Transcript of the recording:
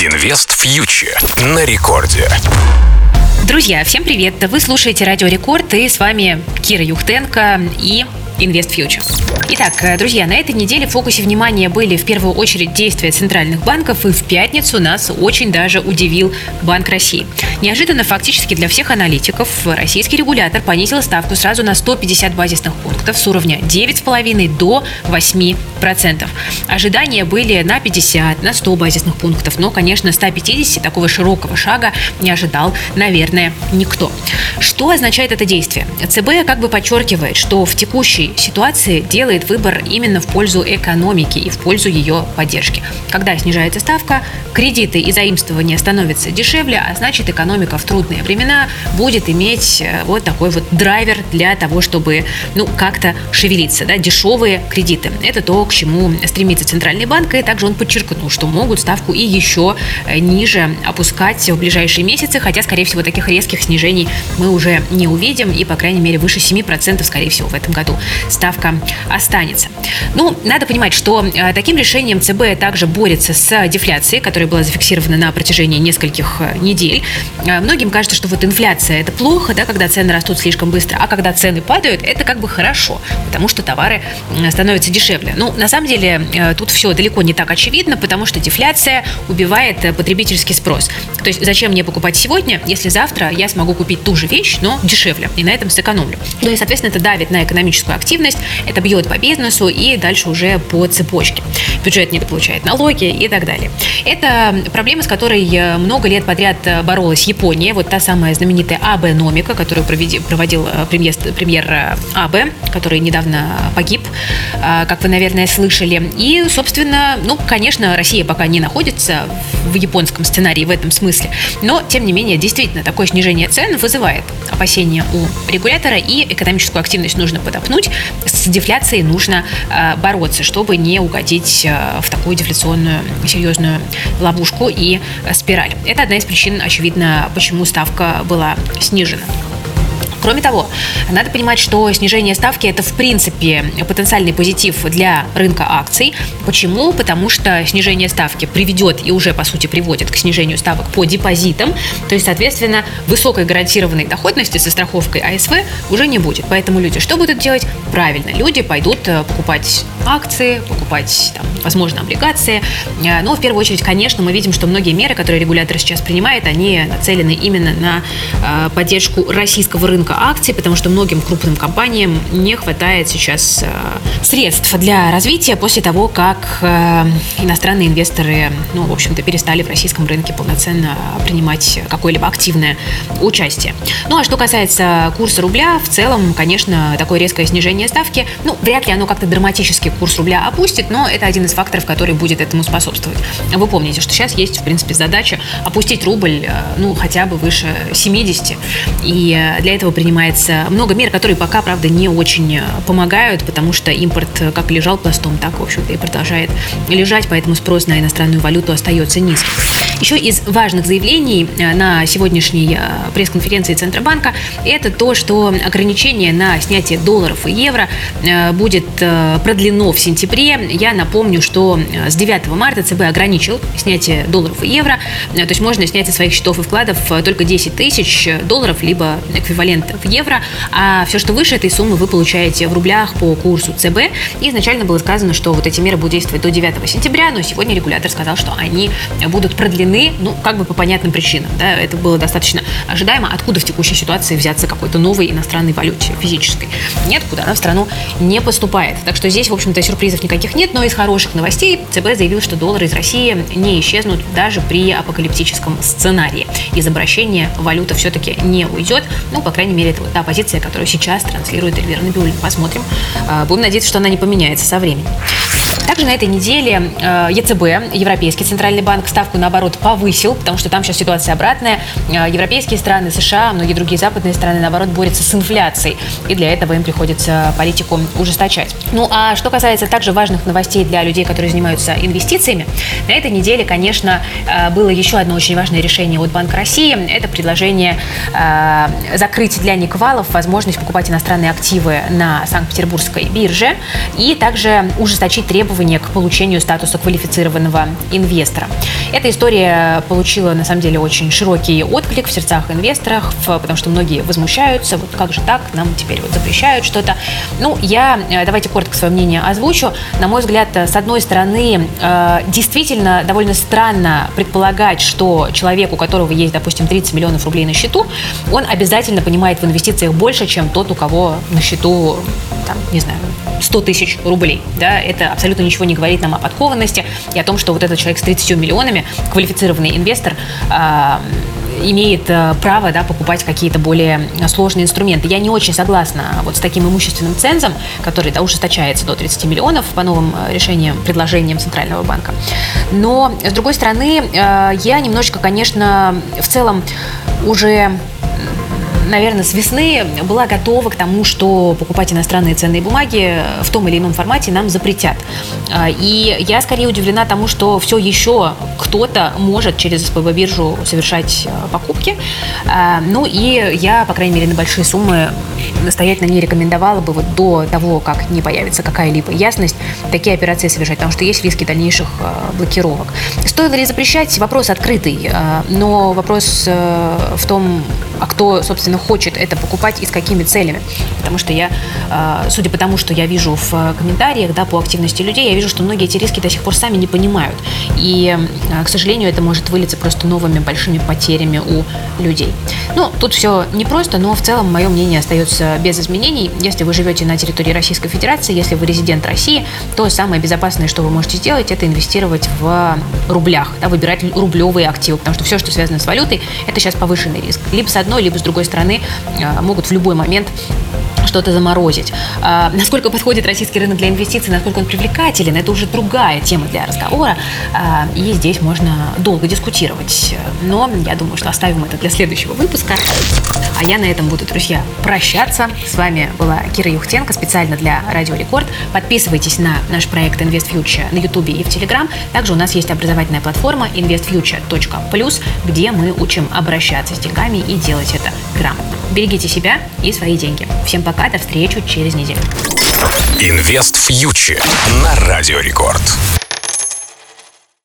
Инвест фьючер на рекорде. Друзья, всем привет! Вы слушаете Радио Рекорд и с вами Кира Юхтенко и Инвест Future. Итак, э, друзья, на этой неделе в фокусе внимания были в первую очередь действия центральных банков, и в пятницу нас очень даже удивил Банк России. Неожиданно фактически для всех аналитиков российский регулятор понизил ставку сразу на 150 базисных пунктов с уровня 9,5 до 8%. Ожидания были на 50, на 100 базисных пунктов, но, конечно, 150 такого широкого шага не ожидал, наверное, никто. Что означает это действие? ЦБ как бы подчеркивает, что в текущей ситуации делает выбор именно в пользу экономики и в пользу ее поддержки. Когда снижается ставка, кредиты и заимствования становятся дешевле, а значит экономика в трудные времена будет иметь э, вот такой вот драйвер для того, чтобы ну как-то шевелиться. Да? Дешевые кредиты. Это то, к чему стремится Центральный банк, и также он подчеркнул, что могут ставку и еще э, ниже опускать в ближайшие месяцы, хотя, скорее всего, таких резких снижений мы уже не увидим, и, по крайней мере, выше 7% скорее всего в этом году ставка останется. Ну, надо понимать, что э, таким решением ЦБ также борется с дефляцией, которая была зафиксирована на протяжении нескольких э, недель. Э, многим кажется, что вот инфляция это плохо, да, когда цены растут слишком быстро, а когда цены падают, это как бы хорошо, потому что товары становятся дешевле. Ну, на самом деле, тут все далеко не так очевидно, потому что дефляция убивает потребительский спрос. То есть зачем мне покупать сегодня, если завтра я смогу купить ту же вещь, но дешевле, и на этом сэкономлю. Ну и, соответственно, это давит на экономическую активность, это бьет по бизнесу и дальше уже по цепочке. Бюджет недополучает налоги и так далее. Это проблема, с которой э, много лет подряд э, боролась Япония. Вот та самая знаменитая АБ Номика, которую проводил э, премьер, премьер АБ, который недавно погиб, как вы, наверное, слышали. И, собственно, ну, конечно, Россия пока не находится в японском сценарии в этом смысле, но, тем не менее, действительно, такое снижение цен вызывает опасения у регулятора, и экономическую активность нужно подопнуть с дефляцией нужно э, бороться, чтобы не угодить э, в такую дефляционную серьезную ловушку и э, спираль. Это одна из причин, очевидно, почему ставка была снижена. Кроме того, надо понимать, что снижение ставки – это, в принципе, потенциальный позитив для рынка акций. Почему? Потому что снижение ставки приведет и уже, по сути, приводит к снижению ставок по депозитам. То есть, соответственно, высокой гарантированной доходности со страховкой АСВ уже не будет. Поэтому люди что будут делать? Правильно, люди пойдут э, покупать акции, покупать, там, возможно, облигации. Э, но, в первую очередь, конечно, мы видим, что многие меры, которые регулятор сейчас принимает, они нацелены именно на э, поддержку российского рынка рынка акций, потому что многим крупным компаниям не хватает сейчас э, средств для развития после того, как э, иностранные инвесторы, ну, в общем-то, перестали в российском рынке полноценно принимать какое-либо активное участие. Ну, а что касается курса рубля, в целом, конечно, такое резкое снижение ставки, ну, вряд ли оно как-то драматически курс рубля опустит, но это один из факторов, который будет этому способствовать. Вы помните, что сейчас есть, в принципе, задача опустить рубль, э, ну, хотя бы выше 70, и для этого принимается много мер, которые пока, правда, не очень э, помогают, потому что импорт э, как лежал пластом, так, в общем-то, и продолжает лежать, поэтому спрос на иностранную валюту остается низким. Еще из важных заявлений э, на сегодняшней пресс-конференции Центробанка это то, что ограничение на снятие долларов и евро будет продлено в сентябре. Я напомню, что с 9 марта ЦБ ограничил снятие долларов и евро, то есть можно снять со своих счетов и вкладов только 10 тысяч долларов, либо эквивалент в евро, а все, что выше этой суммы, вы получаете в рублях по курсу ЦБ. И изначально было сказано, что вот эти меры будут действовать до 9 сентября, но сегодня регулятор сказал, что они будут продлены, ну, как бы по понятным причинам. Да, это было достаточно ожидаемо. Откуда в текущей ситуации взяться какой-то новой иностранной валюте физической? Нет, куда она в страну не поступает. Так что здесь, в общем-то, сюрпризов никаких нет, но из хороших новостей ЦБ заявил, что доллары из России не исчезнут даже при апокалиптическом сценарии. Из обращения валюта все-таки не уйдет, ну, по крайней мере, это вот та позиция, которую сейчас транслирует Эльвира Набиуллина. Посмотрим. А, будем надеяться, что она не поменяется со временем. Также на этой неделе э, ЕЦБ, Европейский центральный банк, ставку наоборот повысил, потому что там сейчас ситуация обратная. Э, европейские страны, США, многие другие западные страны, наоборот, борются с инфляцией. И для этого им приходится политику ужесточать. Ну а что касается также важных новостей для людей, которые занимаются инвестициями, на этой неделе, конечно, э, было еще одно очень важное решение от Банка России. Это предложение закрыть для Никвалов возможность покупать иностранные активы на Санкт-Петербургской бирже и также ужесточить требования требования к получению статуса квалифицированного инвестора. Эта история получила, на самом деле, очень широкий отклик в сердцах инвесторов, потому что многие возмущаются, вот как же так, нам теперь вот запрещают что-то. Ну, я, э, давайте коротко свое мнение озвучу. На мой взгляд, с одной стороны, э, действительно довольно странно предполагать, что человек, у которого есть, допустим, 30 миллионов рублей на счету, он обязательно понимает в инвестициях больше, чем тот, у кого на счету, там, не знаю, 100 тысяч рублей. Да, это абсолютно ничего не говорит нам о подкованности и о том, что вот этот человек с 30 миллионами, квалифицированный инвестор, э, имеет э, право да, покупать какие-то более сложные инструменты. Я не очень согласна вот с таким имущественным цензом, который да, ужесточается до 30 миллионов по новым э, решениям, предложениям Центрального банка. Но, с другой стороны, я немножечко, конечно, в целом уже наверное, с весны была готова к тому, что покупать иностранные ценные бумаги в том или ином формате нам запретят. А, и я скорее удивлена тому, что все еще кто-то может через СПБ биржу совершать а, покупки. А, ну и я, по крайней мере, на большие суммы настоятельно не рекомендовала бы вот до того, как не появится какая-либо ясность, такие операции совершать, потому что есть риски дальнейших блокировок. Стоило ли запрещать? Вопрос открытый, но вопрос э, в том, а кто, собственно, хочет это покупать и с какими целями. Потому что я, а, судя по тому, что я вижу в комментариях, да, по активности людей, я вижу, что многие эти риски до сих пор сами не понимают. И, а, к сожалению, это может вылиться просто новыми большими потерями у людей. Ну, тут все непросто, но в целом мое мнение остается без изменений. Если вы живете на территории Российской Федерации, если вы резидент России, то самое безопасное, что вы можете сделать, это инвестировать в рублях, да, выбирать рублевые активы, потому что все, что связано с валютой, это сейчас повышенный риск. Либо с одной, либо с другой стороны а, могут в любой момент что-то заморозить. А, насколько подходит российский рынок для инвестиций, насколько он привлекателен, это уже другая тема для разговора. А, и здесь можно долго дискутировать. Но я думаю, что оставим это для следующего выпуска. А я на этом буду, друзья, прощаться. С вами была Кира Юхтенко специально для Радио Рекорд. Подписывайтесь на наш проект Invest Future на YouTube и в Telegram. Также у нас есть образовательная платформа investfuture.plus, где мы учим обращаться с деньгами и делать это грамотно. Берегите себя и свои деньги. Всем пока, до встречи через неделю. Инвест Фьючер на Радио Рекорд.